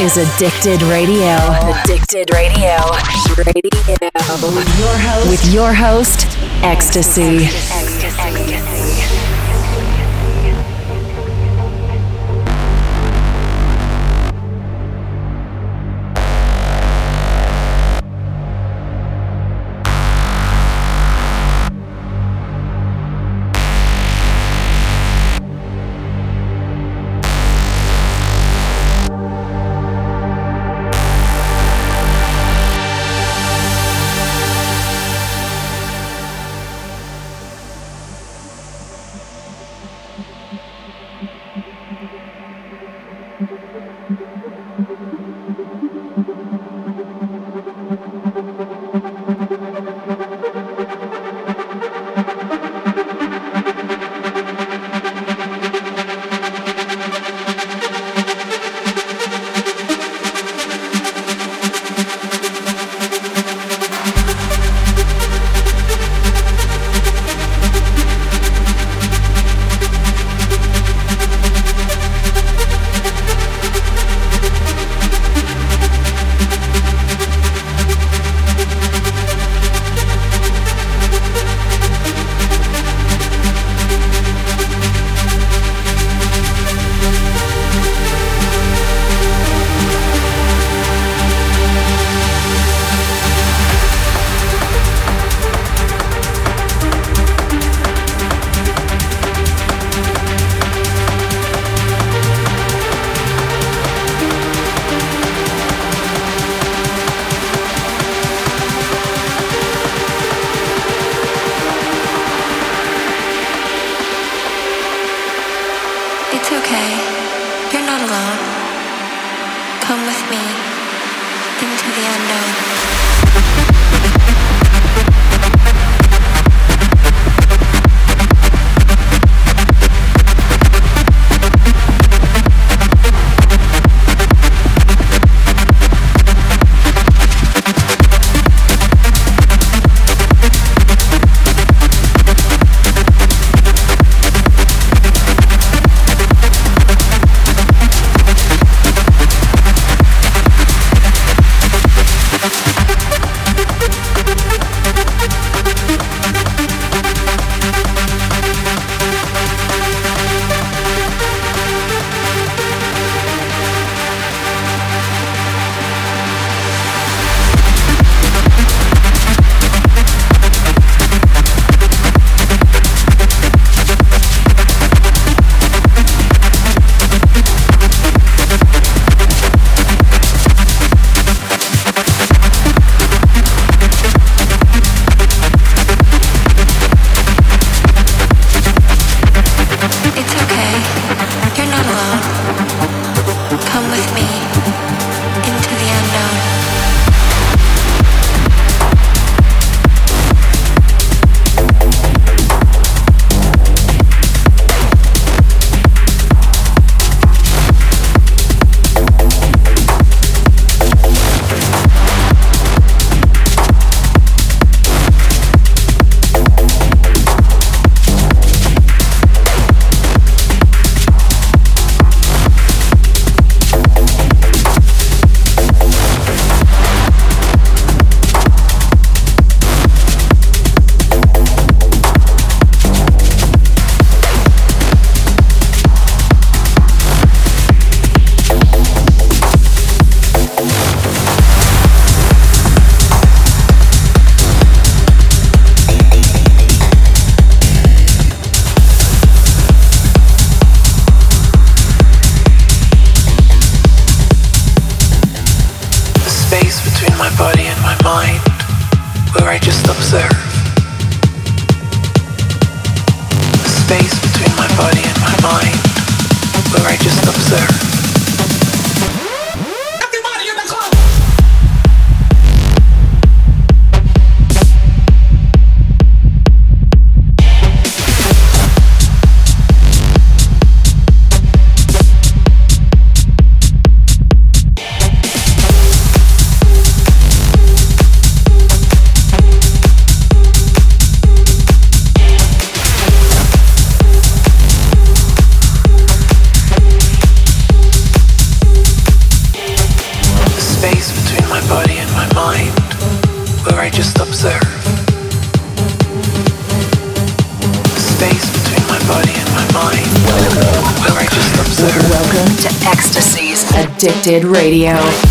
is Addicted Radio. Addicted Radio. Radio. With your host, with your host EXTSY. observe. Radio.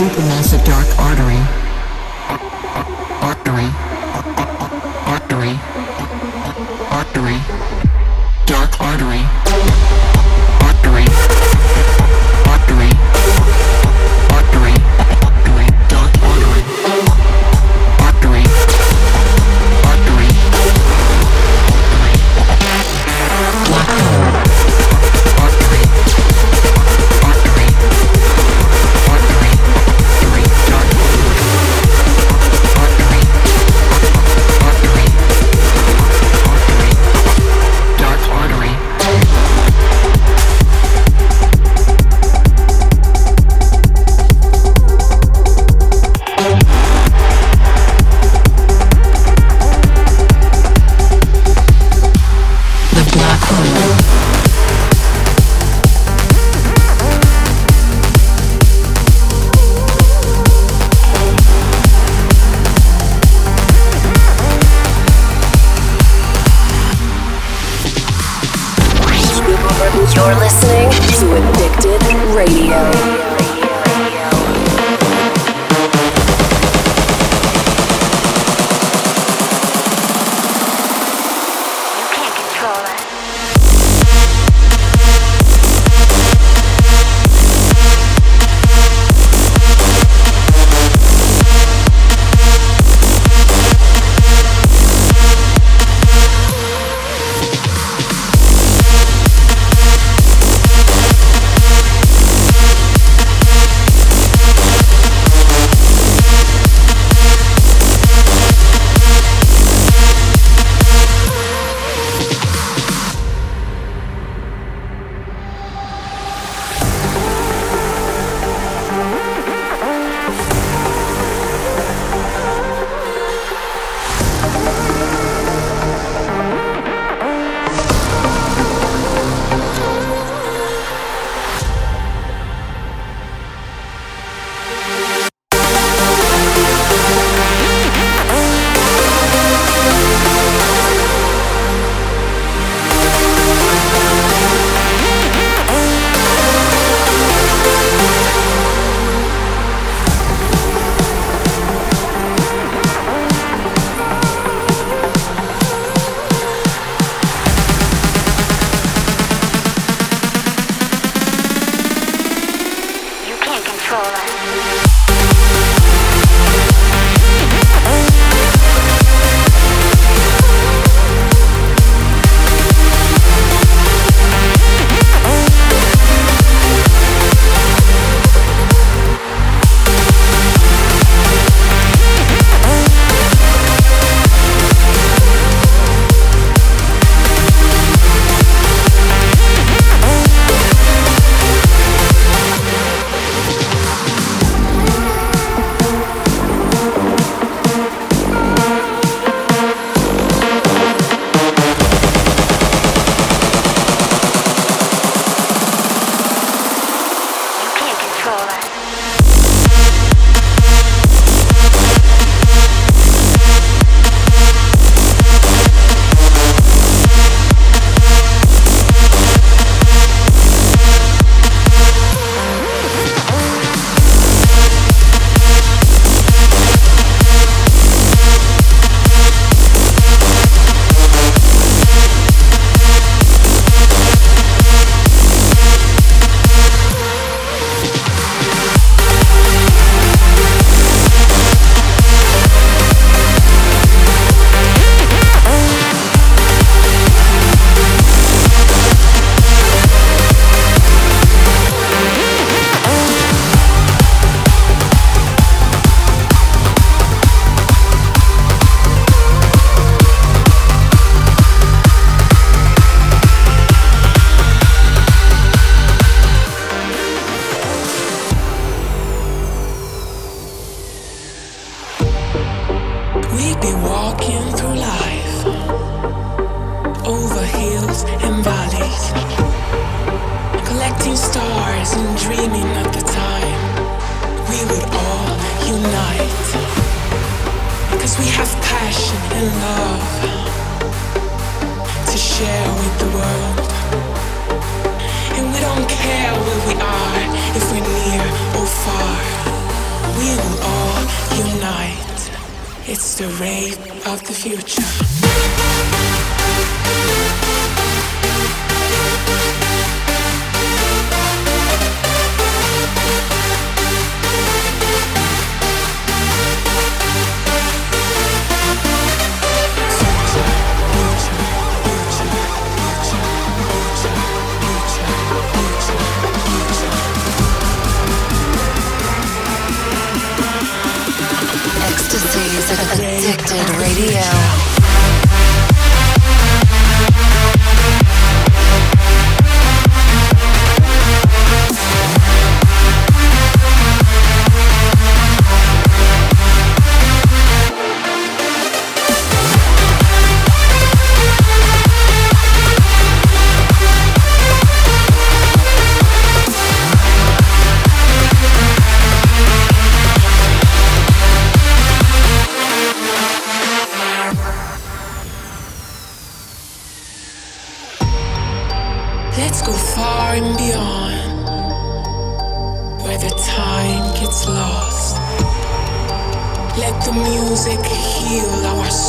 Supermassive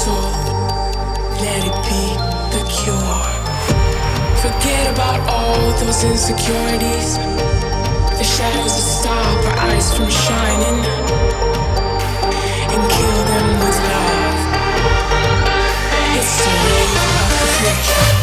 soul. Let it be the cure. Forget about all those insecurities. The shadows that stop our eyes from shining. And kill them with love. It's the wave of the future.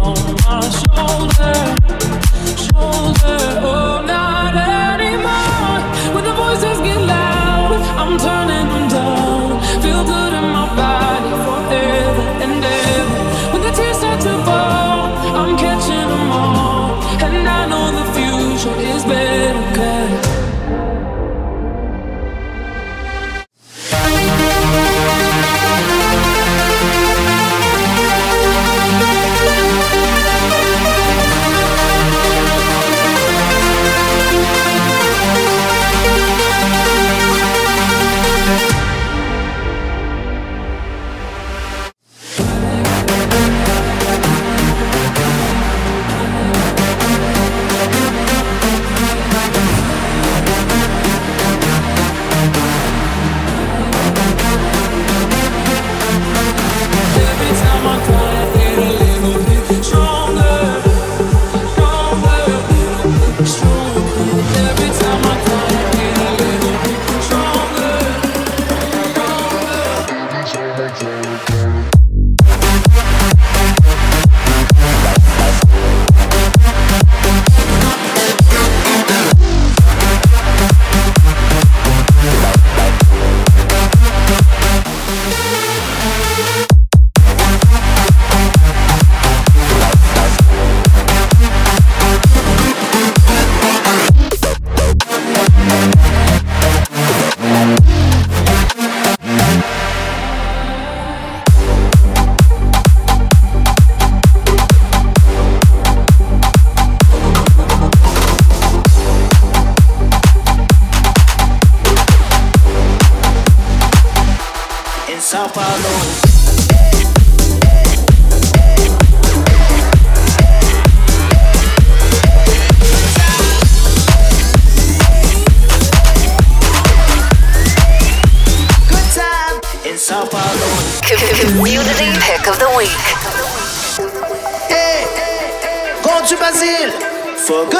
on my shoulder.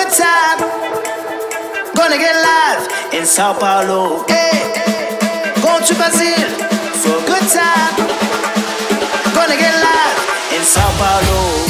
Good time. Gonna get live in Sao Paulo. Hey, going to Brazil for a good time. Gonna get live in Sao Paulo.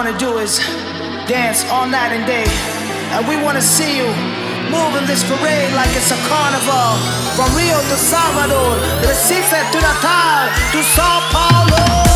want to do is dance all night and day. And we want to see you moving this parade like it's a carnival. From Rio to Salvador, Recife to Natal to Sao Paulo.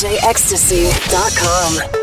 www.djextsy.com.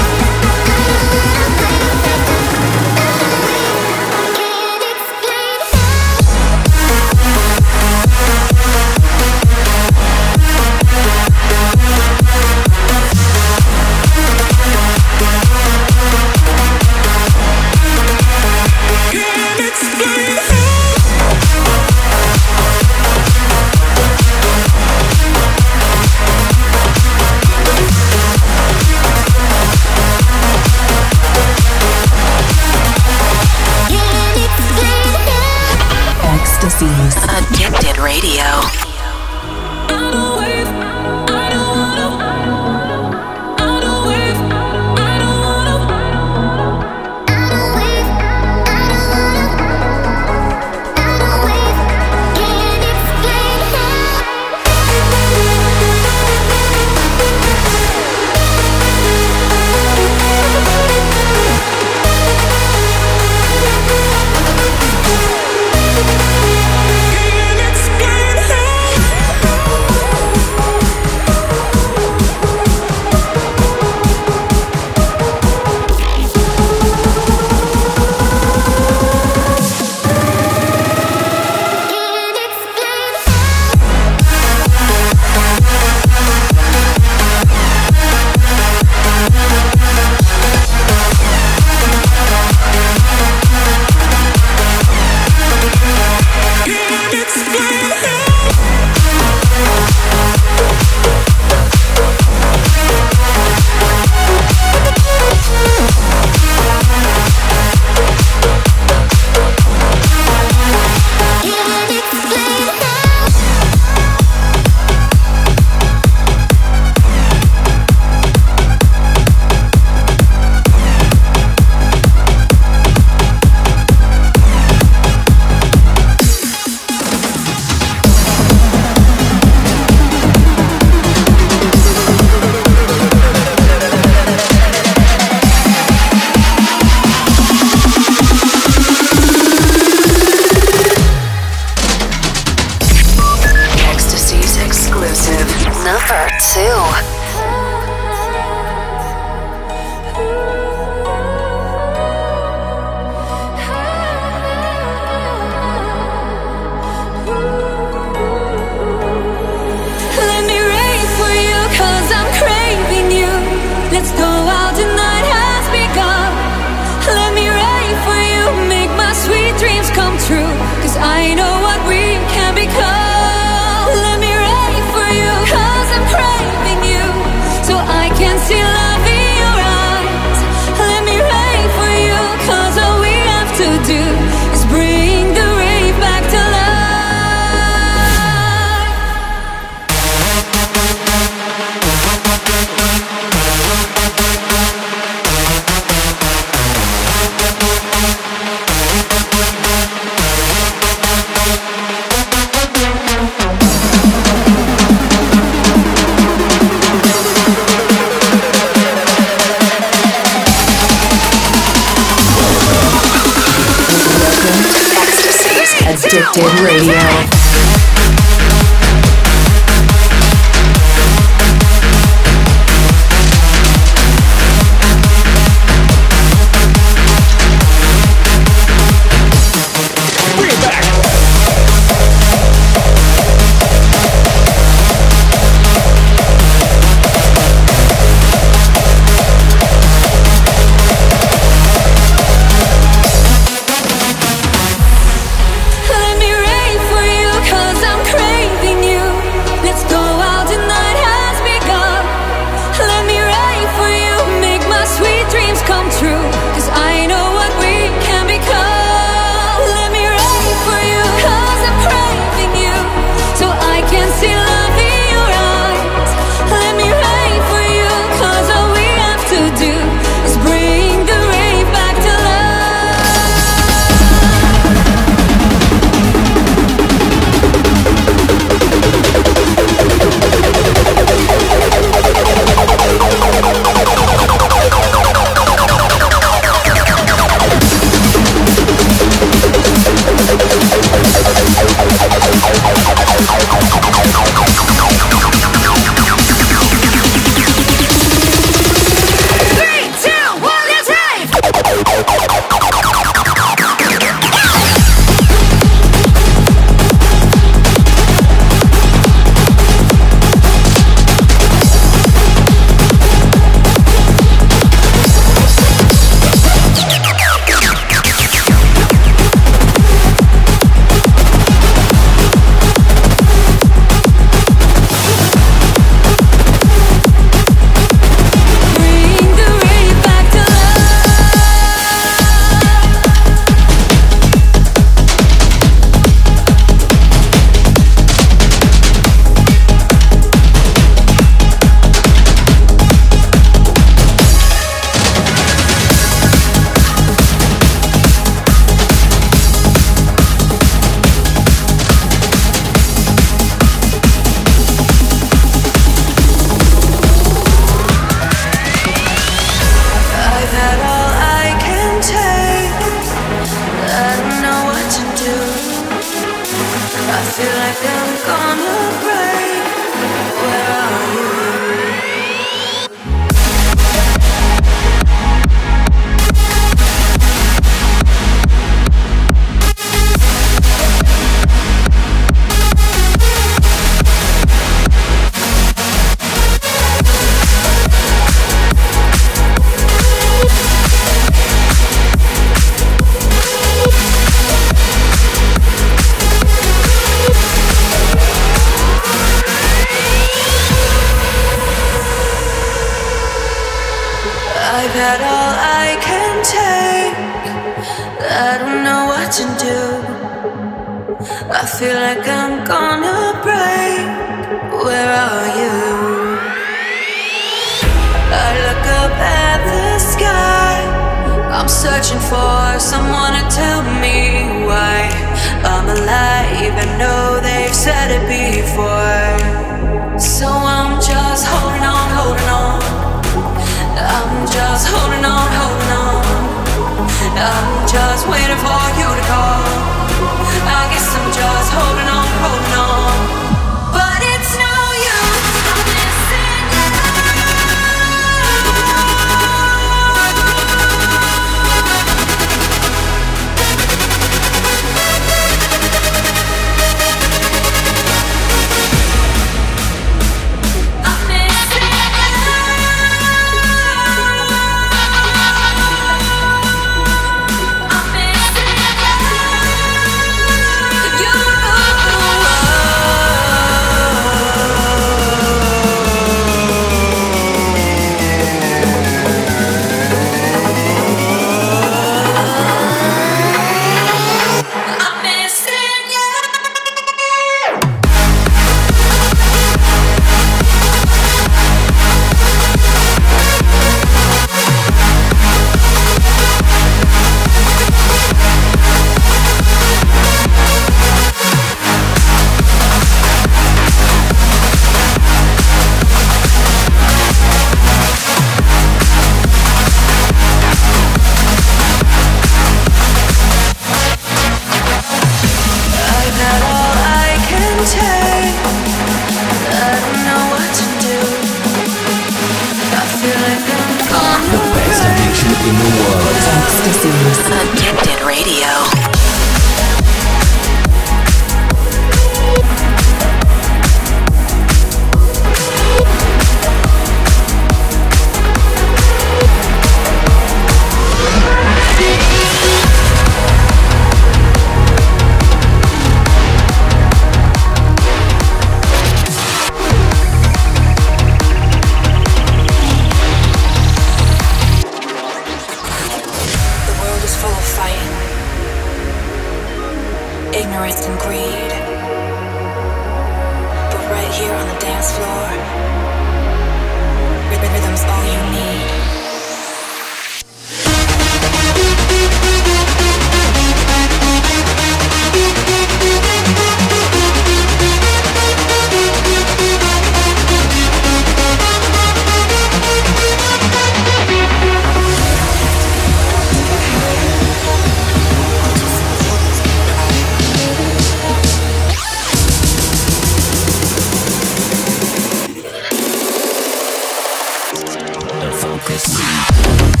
presence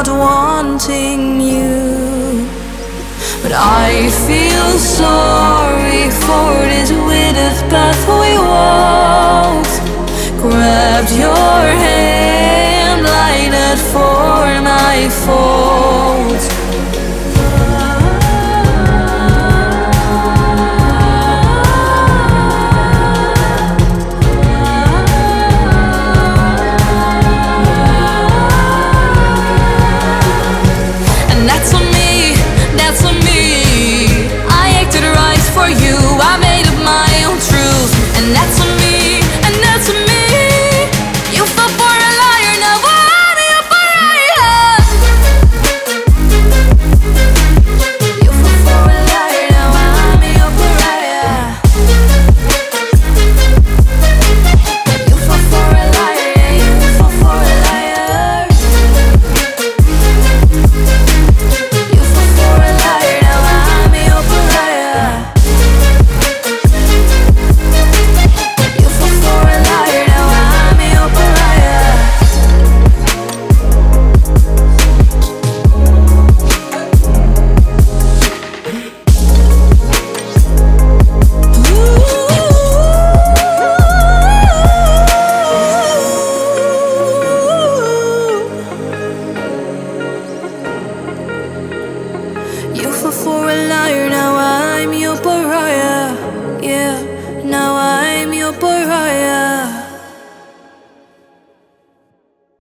without wanting you. But I feel sorry for this withered path we walked. Grabbed your hand like for my fault.